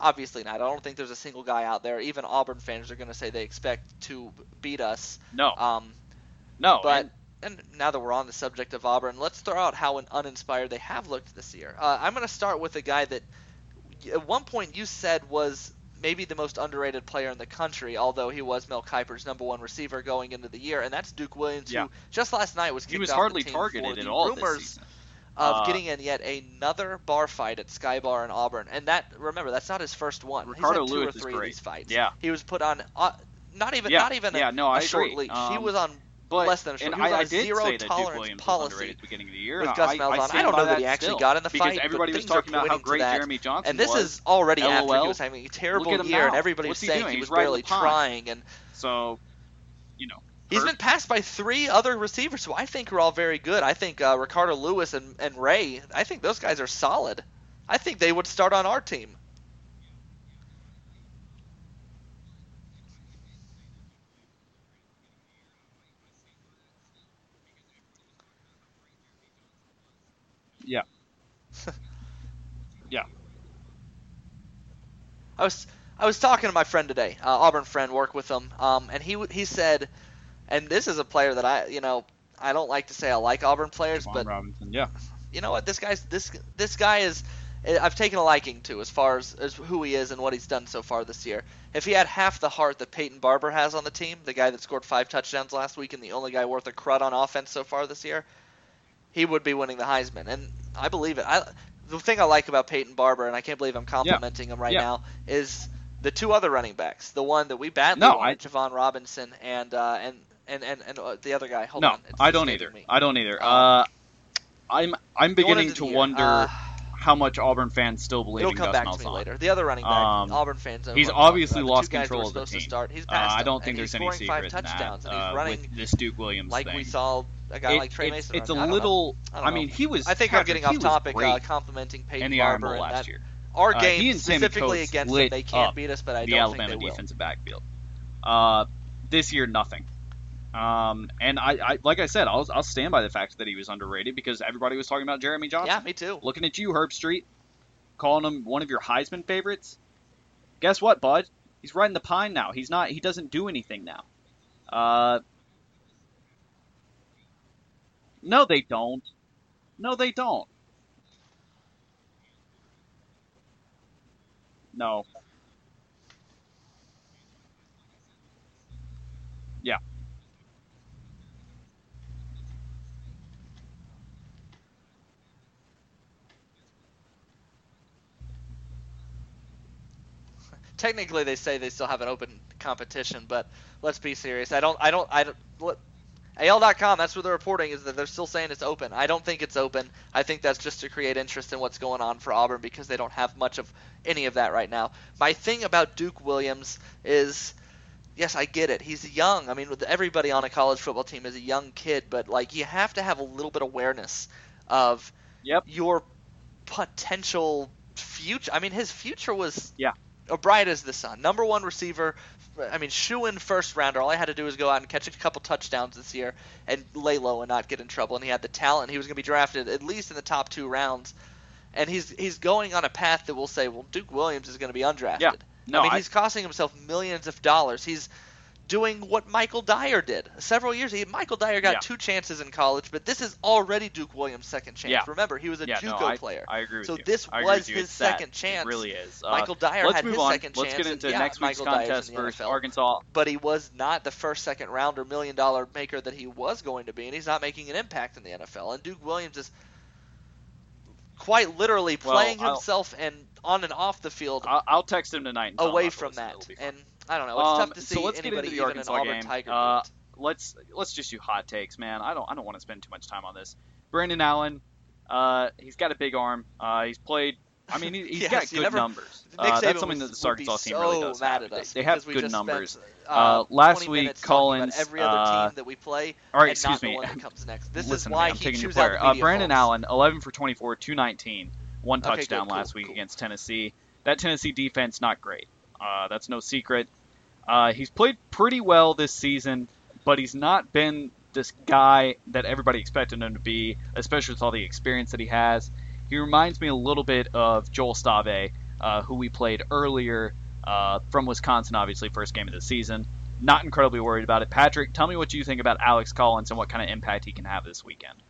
Obviously not. I don't think there's a single guy out there. Even Auburn fans are going to say they expect to beat us. No, Um, no. but and- and now that we're on the subject of Auburn, let's throw out how uninspired they have looked this year. Uh, I'm going to start with a guy that at one point you said was maybe the most underrated player in the country, although he was Mel Kiper's number one receiver going into the year, and that's Duke Williams, Yeah. who just last night was he was hardly targeted at all rumors this season. Of Uh, getting in yet another bar fight at Sky Bar in Auburn, and that remember that's not his first one. Ricardo He's had two Lewis or is three of these fights. Yeah. he was put on uh, not even Yeah, not even yeah, a, no, a short leash. he Um, was on But less than a short. and he was I, on I did zero say tolerance policy. at the beginning of the year. with Gus I, Malzahn. I, I don't know that he actually still, got in the because fight, but everybody was talking about how great. Jeremy Johnson was. And this is already after he was having a terrible year, and everybody What's was he saying he was barely trying, and so, you know, he's been passed by three other receivers who I think are all very good. I think uh, Ricardo Louis and, and Ray. I think those guys are solid. I think they would start on our team. Yeah. Yeah. I was I was talking to my friend today, uh, Auburn friend, work with him, um, and he he said, and this is a player that I you know I don't like to say I like Auburn players, but Robinson, yeah. you know what this guy's this this guy is I've taken a liking to as far as, as who he is and what he's done so far this year. If he had half the heart that Peyton Barber has on the team, the guy that scored five touchdowns last week and the only guy worth a crud on offense so far this year, he would be winning the Heisman. And I believe it. I, the thing I like about Peyton Barber, and I can't believe I'm complimenting him right Yeah. now, is the two other running backs. The one that we badly No, wanted, I- Jovon Robinson, and uh, and and and, and uh, the other guy. Hold no, on, I don't either. me. I don't either. Um, Uh, I'm I'm beginning to wonder uh, how much Auburn fans still believe It'll in come Gus back to me later. The other running back, Um, Auburn fans. he's obviously. The lost control of the team. Start. He's Uh, I don't think there's any secret five in that and he's uh, running with this Duke Williams like thing. we saw a guy It- like Tre it's, Mason. it's a run. I don't little. I I, mean, he was. I think I'm getting off topic, uh, complimenting Peyton the Iron Barber Bowl last that year. our Uh, game specifically against them, they can't beat us, but I the don't Alabama think they will. defensive backfield. Uh, this year, nothing. Um, and I, I, like I said, I'll, I'll stand by the fact that he was underrated because everybody was talking about Jeremy Johnson. Yeah, me too. Looking at you, Herbstreit, calling him one of your Heisman favorites. Guess what, bud? He's riding the pine now. He's not. He doesn't do anything now. Uh, no, they don't. No, they don't. No. Yeah. Technically, they say they still have an open competition, but let's be serious. I don't. I don't. I don't. What, AL.com, that's what they're reporting is that they're still saying it's open. I don't think it's open. I think that's just to create interest in what's going on for Auburn because they don't have much of any of that right now. My thing about Duke Williams is, yes, I get it. He's young. I mean, with everybody on a college football team is a young kid, but like you have to have a little bit of awareness of Yep. your potential future. I mean, his future was Yeah. Uh, bright as the sun. Number one receiver. I mean, shoe in first rounder. All I had to do was go out and catch a couple touchdowns this year and lay low and not get in trouble. And he had the talent. He was going to be drafted at least in the top two rounds. And he's he's going on a path that will say, well, Duke Williams is going to be undrafted. Yeah. No, I mean, I- he's costing himself millions of dollars. He's doing what Michael Dyer did several years. He, Michael Dyer got Yeah. two chances in college, but this is already Duke Williams' second chance. Yeah. Remember, he was a yeah, JUCO no, I, player. I agree with So you. this was his It's that. second chance. It really is. Uh, Michael Dyer let's had move his on. second Let's chance. get and, into yeah, next week's Michael contest versus NFL. Arkansas. But he was not the first second rounder million dollar maker that he was going to be, and he's not making an impact in the NFL. And Duke Williams is quite literally playing I'll- himself and on and off the field I'll, I'll text him tonight. And away from that. And I don't know. It's Um, tough to so see let's get anybody into the Arkansas game. Tiger Uh, let's let's just do hot takes, man. I don't I don't want to spend too much time on this. Brandon Allen, uh, he's got a big arm. Uh, he's played. I mean, he, he's Yes, got good never- numbers. Uh, that's something that the Arkansas team so really does mad have. at They- us They have good numbers. Spent, Uh, uh, last week, Collins, every other uh, team that we play, All right, excuse not me. the one that comes next. This Listen is why me. I'm he taking your player. Uh, Brandon. Allen, 11 for 24, 219, one Okay, touchdown cool, last week cool. against Tennessee. That Tennessee defense not great. Uh, that's no secret. Uh, he's played pretty well this season, but he's not been this guy that everybody expected him to be, especially with all the experience that he has. He reminds me a little bit of Joel Stave. uh, who we played earlier uh, from Wisconsin, obviously, first game of the season. Not incredibly worried about it. Patrick, tell me what you think about Alex Collins and what kind of impact he can have this weekend.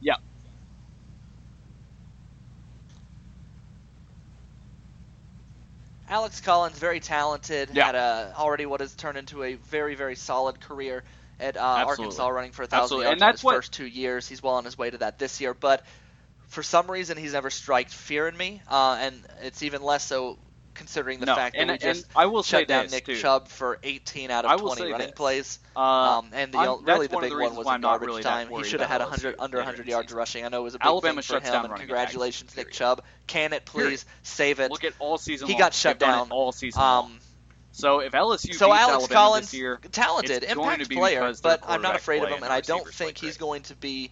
Yeah. Alex Collins, very talented, Yeah. had a, already what has turned into a very, very solid career at uh, Arkansas, running for a thousand yards in his what- first two years. He's well on his way to that this year, but for some reason he's never striked fear in me, uh, and it's even less so considering the no, fact and, that we and just I will shut down Nick too. Chubb for 18 out of 20 running this. plays. Uh, Um, and the, really the big one was in garbage really time. He should have had 100 under 100 yards season. rushing. I know it was a big Alabama thing for him. down and running backs, congratulations, Nick period. Chubb. Can it Period. please save it? Look at all season. He long. got shut They've down. all season. long. Um, So if LSU so beats Alex Alabama Collins, this year, talented, impact player, but I'm not afraid of him, and I don't think he's going to be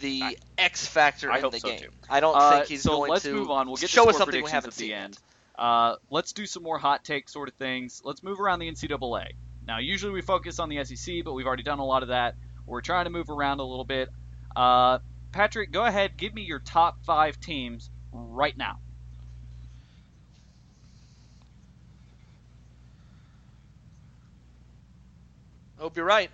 the X factor in the game. I don't Uh, think he's so going let's to move on. We'll get to show us something we haven't at the seen. Uh, let's do some more hot take sort of things. Let's move around the NCAA. Now, usually we focus on the SEC, but we've already done a lot of that. We're trying to move around a little bit. Uh, Patrick, go ahead. Give me your top five teams right now. Hope you're right.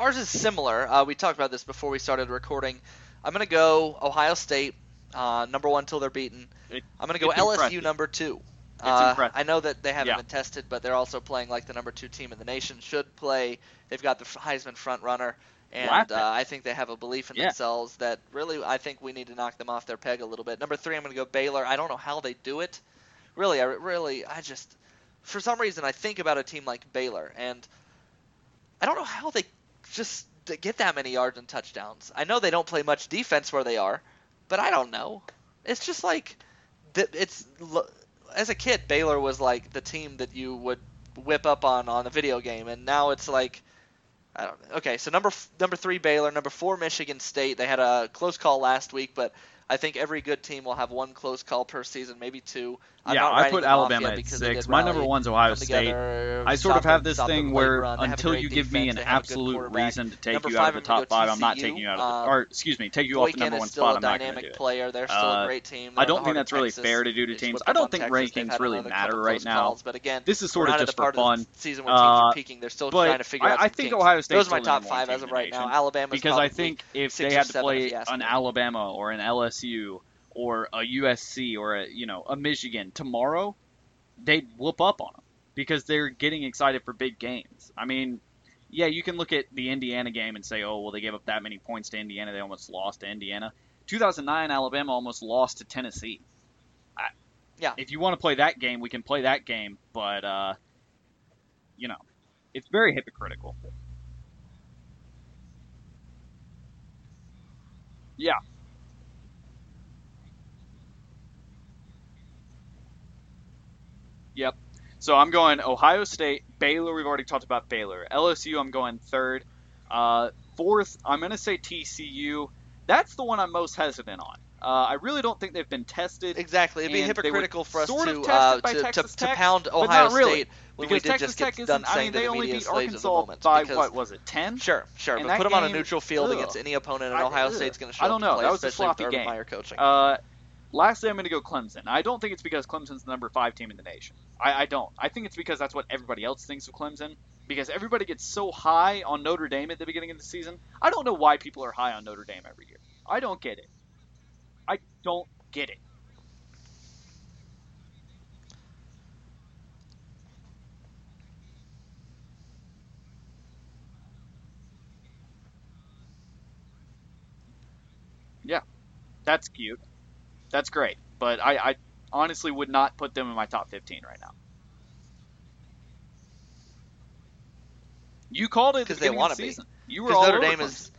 Ours is similar. Uh, we talked about this before we started recording. I'm going to go Ohio State, uh, number one till they're beaten. It- I'm going to go LSU impressive. number two. Uh. I know that they haven't Yeah. been tested, but they're also playing like the number two team in the nation. Should play. They've got the Heisman front runner, and uh. I think they have a belief in Yeah. themselves that really I think we need to knock them off their peg a little bit. Number three, I'm going to go Baylor. I don't know how they do it. Really, I really, I just for some reason I think about a team like Baylor, and I don't know how they just get that many yards and touchdowns. I know they don't play much defense where they are, but I don't know. It's just like it's as a kid Baylor was like the team that you would whip up on on a video game, and now it's like I don't. Okay, so number number three Baylor, number four Michigan State. They had a close call last week, but I think every good team will have one close call per season, maybe two. I'm yeah, I put Alabama at six. My number one's Ohio State. together, I sort of have this thing where run. They have a until you give me an They have a good absolute reason to take Number you out of the top five, I'm not taking you out of Uh, the, or excuse me, take you off the number one spot. I'm not going to dynamic do it. player. They're still Uh, a great team. I don't think that's really Texas. fair to do to teams. I don't think Texas. Rankings really matter right now. But again, This is sort of just for fun. season where teams Uh, are peaking. They're still trying to figure I, out I think. Ohio State. Those are my top five as of right now. nation. Alabama's because I think if they had to play an. Alabama or an LSU or a USC or a you know a Michigan tomorrow, they'd whoop up on them because they're getting excited for big games. I mean, yeah, you can look at the Indiana game and say, oh well, they gave up that many points to Indiana, they almost lost to Indiana. 2009, Alabama almost lost to Tennessee. I, Yeah. If you want to play that game, we can play that game, but uh, you know, it's very hypocritical. Yeah. Yep. So I'm going Ohio State, Baylor. We've already talked about Baylor. LSU. I'm going third. Uh, fourth, I'm going to say TCU. That's the one I'm most hesitant on. Uh, I really don't think they've been tested. Exactly, it'd be and they were hypocritical for us sort of to uh, to, to, to pound Ohio really, State when because we did Texas just Tech get done I saying mean, they the only beat Arkansas by because, what was it, ten? Sure, sure, And but put them on a neutral field ugh. against any opponent, and Ohio ugh. State's going to show I don't know. play, That was a sloppy game. Meyer coaching. Uh, lastly, I'm going to go Clemson. I don't think it's because Clemson's the number five team in the nation. I, I don't. I think it's because that's what everybody else thinks of Clemson. Because everybody gets so high on Notre Dame at the beginning of the season. I don't know why people are high on Notre Dame every year. I don't get it. I don't get it. Yeah, that's cute. That's great. But I, I honestly would not put them in my top 15 right now. You called it because the they wanna the be. You were all Notre Dame is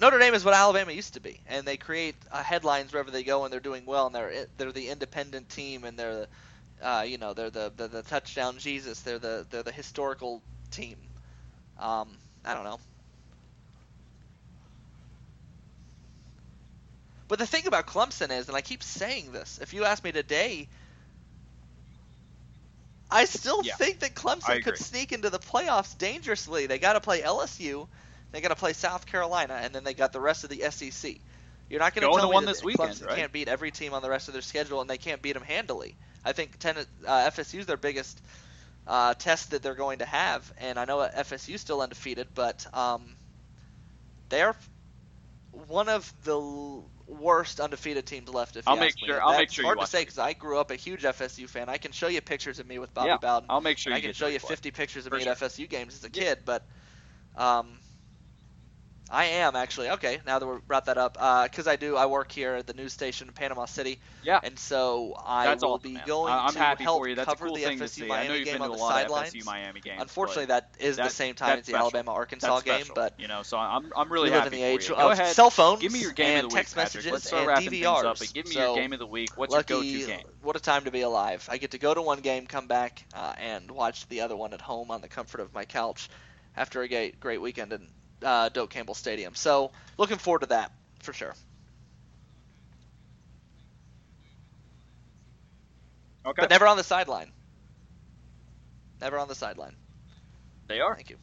Notre Dame is what Alabama used to be, and they create uh, headlines wherever they go, and they're doing well, and they're they're the independent team, and they're the uh, you know they're the, the the touchdown Jesus, they're the they're the historical team. Um, I don't know. But the thing about Clemson is, and I keep saying this, if you ask me today, I still Yeah, think that Clemson could sneak into the playoffs dangerously. They got to play LSU, they got to play South Carolina, and then they got the rest of the SEC. You're not going to tell me one that this weekend, Clemson right? can't beat every team on the rest of their schedule, and they can't beat them handily. I think ten, uh, FSU's their biggest uh, test that they're going to have, and I know FSU's still undefeated, but um, they're one of the worst undefeated teams left. If you I'll make ask me. sure- And I'll that's make sure you hard to say because I grew up a huge FSU fan. I can show you pictures of me with Bobby yeah, Bowden. I'll make sure you I can show you play. 50 pictures of For me sure. at FSU games as a Yeah. kid, but um, I am actually okay. Now that we brought that up, because I do, I work here at the news station in Panama City, Yeah. and so I That's will awesome, be going to help for you. That's a cover cool the FSU see. I know Miami game on the sidelines. FSU Miami games. Unfortunately, that is the same time as the. Alabama Arkansas game, but you know, so I'm I'm really happy in the for age you. Go of ahead. cell phones Give me your game and of the week, text Patrick. messages and DVRs. up. Give me so your game of the week. What's lucky, your go-to game? What a time to be alive! I get to go to one game, come back, uh, and watch the other one at home on the comfort of my couch after a great, great weekend in uh, Doak Campbell Stadium. So looking forward to that for sure. Okay. But never on the sideline. Never on the sideline. They are. Thank you.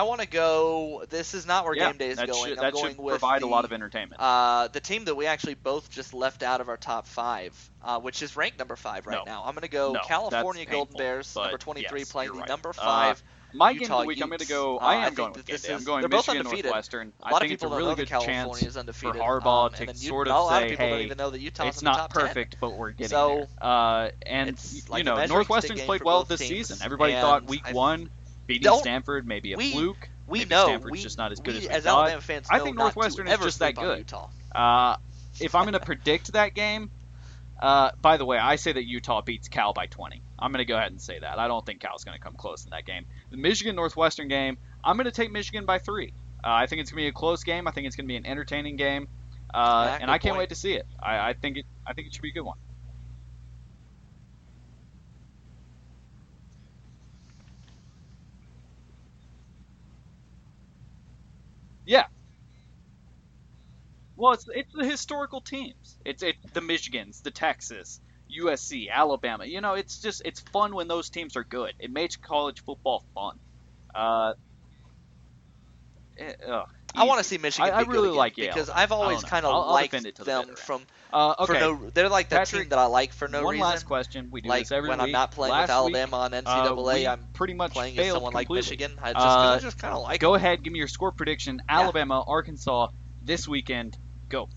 I want to go. This is not where yeah, game day is that going. should, I'm that going should with provide the, a lot of entertainment. Uh, the team that we actually both just left out of our top five, uh, which is ranked number five right No. now. I'm going to go No, California Golden painful, Bears, number 23, yes, playing the right. number Uh, five. My Utah game of the week, I'm going to go. Uh, I I am think going with this game is- I'm going they're both undefeated. Northwestern. A lot I of think it's a people don't really good California is undefeated. for Harbaugh um, to and sort of a lot say, of people don't "Hey, even know that Utah's it's not top 10. perfect, but we're getting So, there. Uh, and you know, Northwestern's played well this season. Everybody thought week I one beating don't- Stanford may be a we- fluke. We Maybe know Stanford's we, just not as good we, as we as thought. Alabama fans I think Northwestern is just that good. Utah. Uh, if I'm going to predict that game, uh, by the way, I say that Utah beats Cal by 20. I'm going to go ahead and say that. I don't think Cal's going to come close in that game. The Michigan Northwestern game, I'm going to take Michigan by three. Uh, I think it's going to be a close game. I think it's going to be an entertaining game, uh, and I can't point. wait to see it. I, I think it. I think it should be a good one. Yeah. Well, it's it's the historical teams. It's it the Michigans, the Texas, USC, Alabama. You know, it's just it's fun when those teams are good. It makes college football fun. Uh, eh, ugh, I want to see Michigan. I- I really like Yale, because. I've always kind of liked it the them bitter from Uh, okay. for no. They're like that Patrick, team that I like for no one reason. last question. We do like this every when week. I'm not playing Last with Alabama on NCAA, uh, I'm pretty much playing as failed someone like. Michigan. I just, Uh, just kind of like. Go them. ahead, give me your score prediction. Alabama, Arkansas this weekend. Go.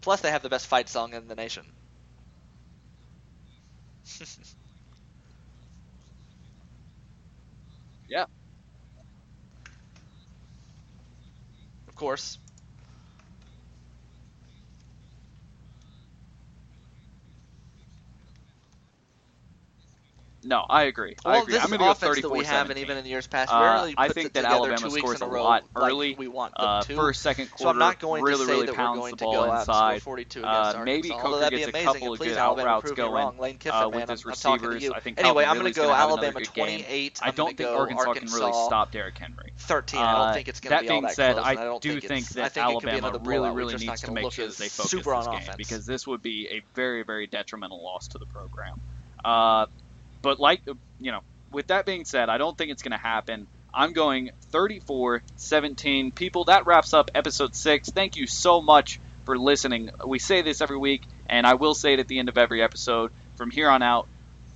Plus, they have the best fight song in the nation. Yeah. Of course. No, I agree. I agree. this I'm going to go offense 34 that we haven't 17. even in years past. Uh, rarely I think that Alabama two weeks scores in a row lot like early. we want them Uh, to. first, second quarter, so I'm not going really, to say really that we're going to go out and score inside. 42 Uh, maybe Arkansas. Coker that'd be gets a amazing. couple and of good Alabama, out routes going. Lane Kiffin, uh, man, with his I'm, I'm receivers. I think anyway, I'm going to go have Alabama 28. I don't think Arkansas, can really stop Derrick Henry. 13. I don't Uh, think it's going to that be all being that said, close. I and I don't think, that it could be Alabama really, really needs to make sure that they focus this game because this would be a very, very detrimental loss to the program. But like you know, with that being said, I don't think it's going to happen. I'm going 34-17. People, that wraps up episode six. Thank you so much for listening. We say this every week, and I will say it at the end of every episode. From here on out,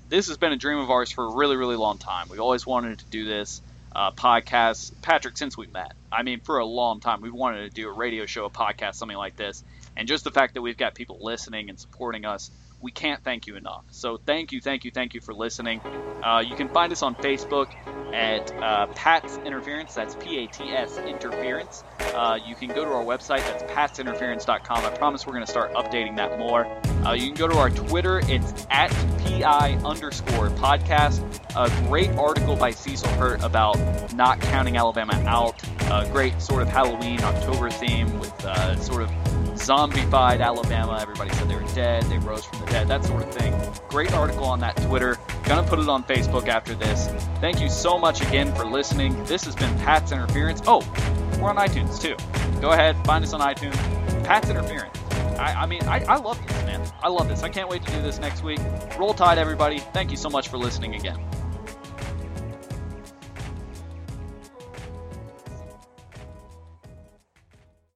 this has been a dream of ours for a really, really long time. We always wanted to do this uh, podcast, Patrick, since we met. I mean, for a long time, we've wanted to do a radio show, a podcast, something like this. And just the fact that we've got people listening and supporting us we can't thank you enough. So thank you, thank you, thank you for listening. Uh, you can find us on Facebook at uh, Pat's Interference. That's P-A-T-S Interference. Uh, you can go to our website. That's patsinterference.com. I promise we're going to start updating that more. Uh, you can go to our Twitter. It's at PI underscore podcast. A great article by Cecil Hurt about not counting Alabama out. A great sort of Halloween October theme with uh, sort of zombified Alabama. Everybody said they were dead. They rose from the dead. That sort of thing. Great article on that Twitter. Gonna put it on Facebook after this. Thank you so much again for listening. This has been Pat's Interference. Oh, we're on iTunes too. Go ahead, find us on iTunes. Pat's Interference. I, I mean, I, I love this, man. I love this. I can't wait to do this next week. Roll Tide, everybody. Thank you so much for listening again.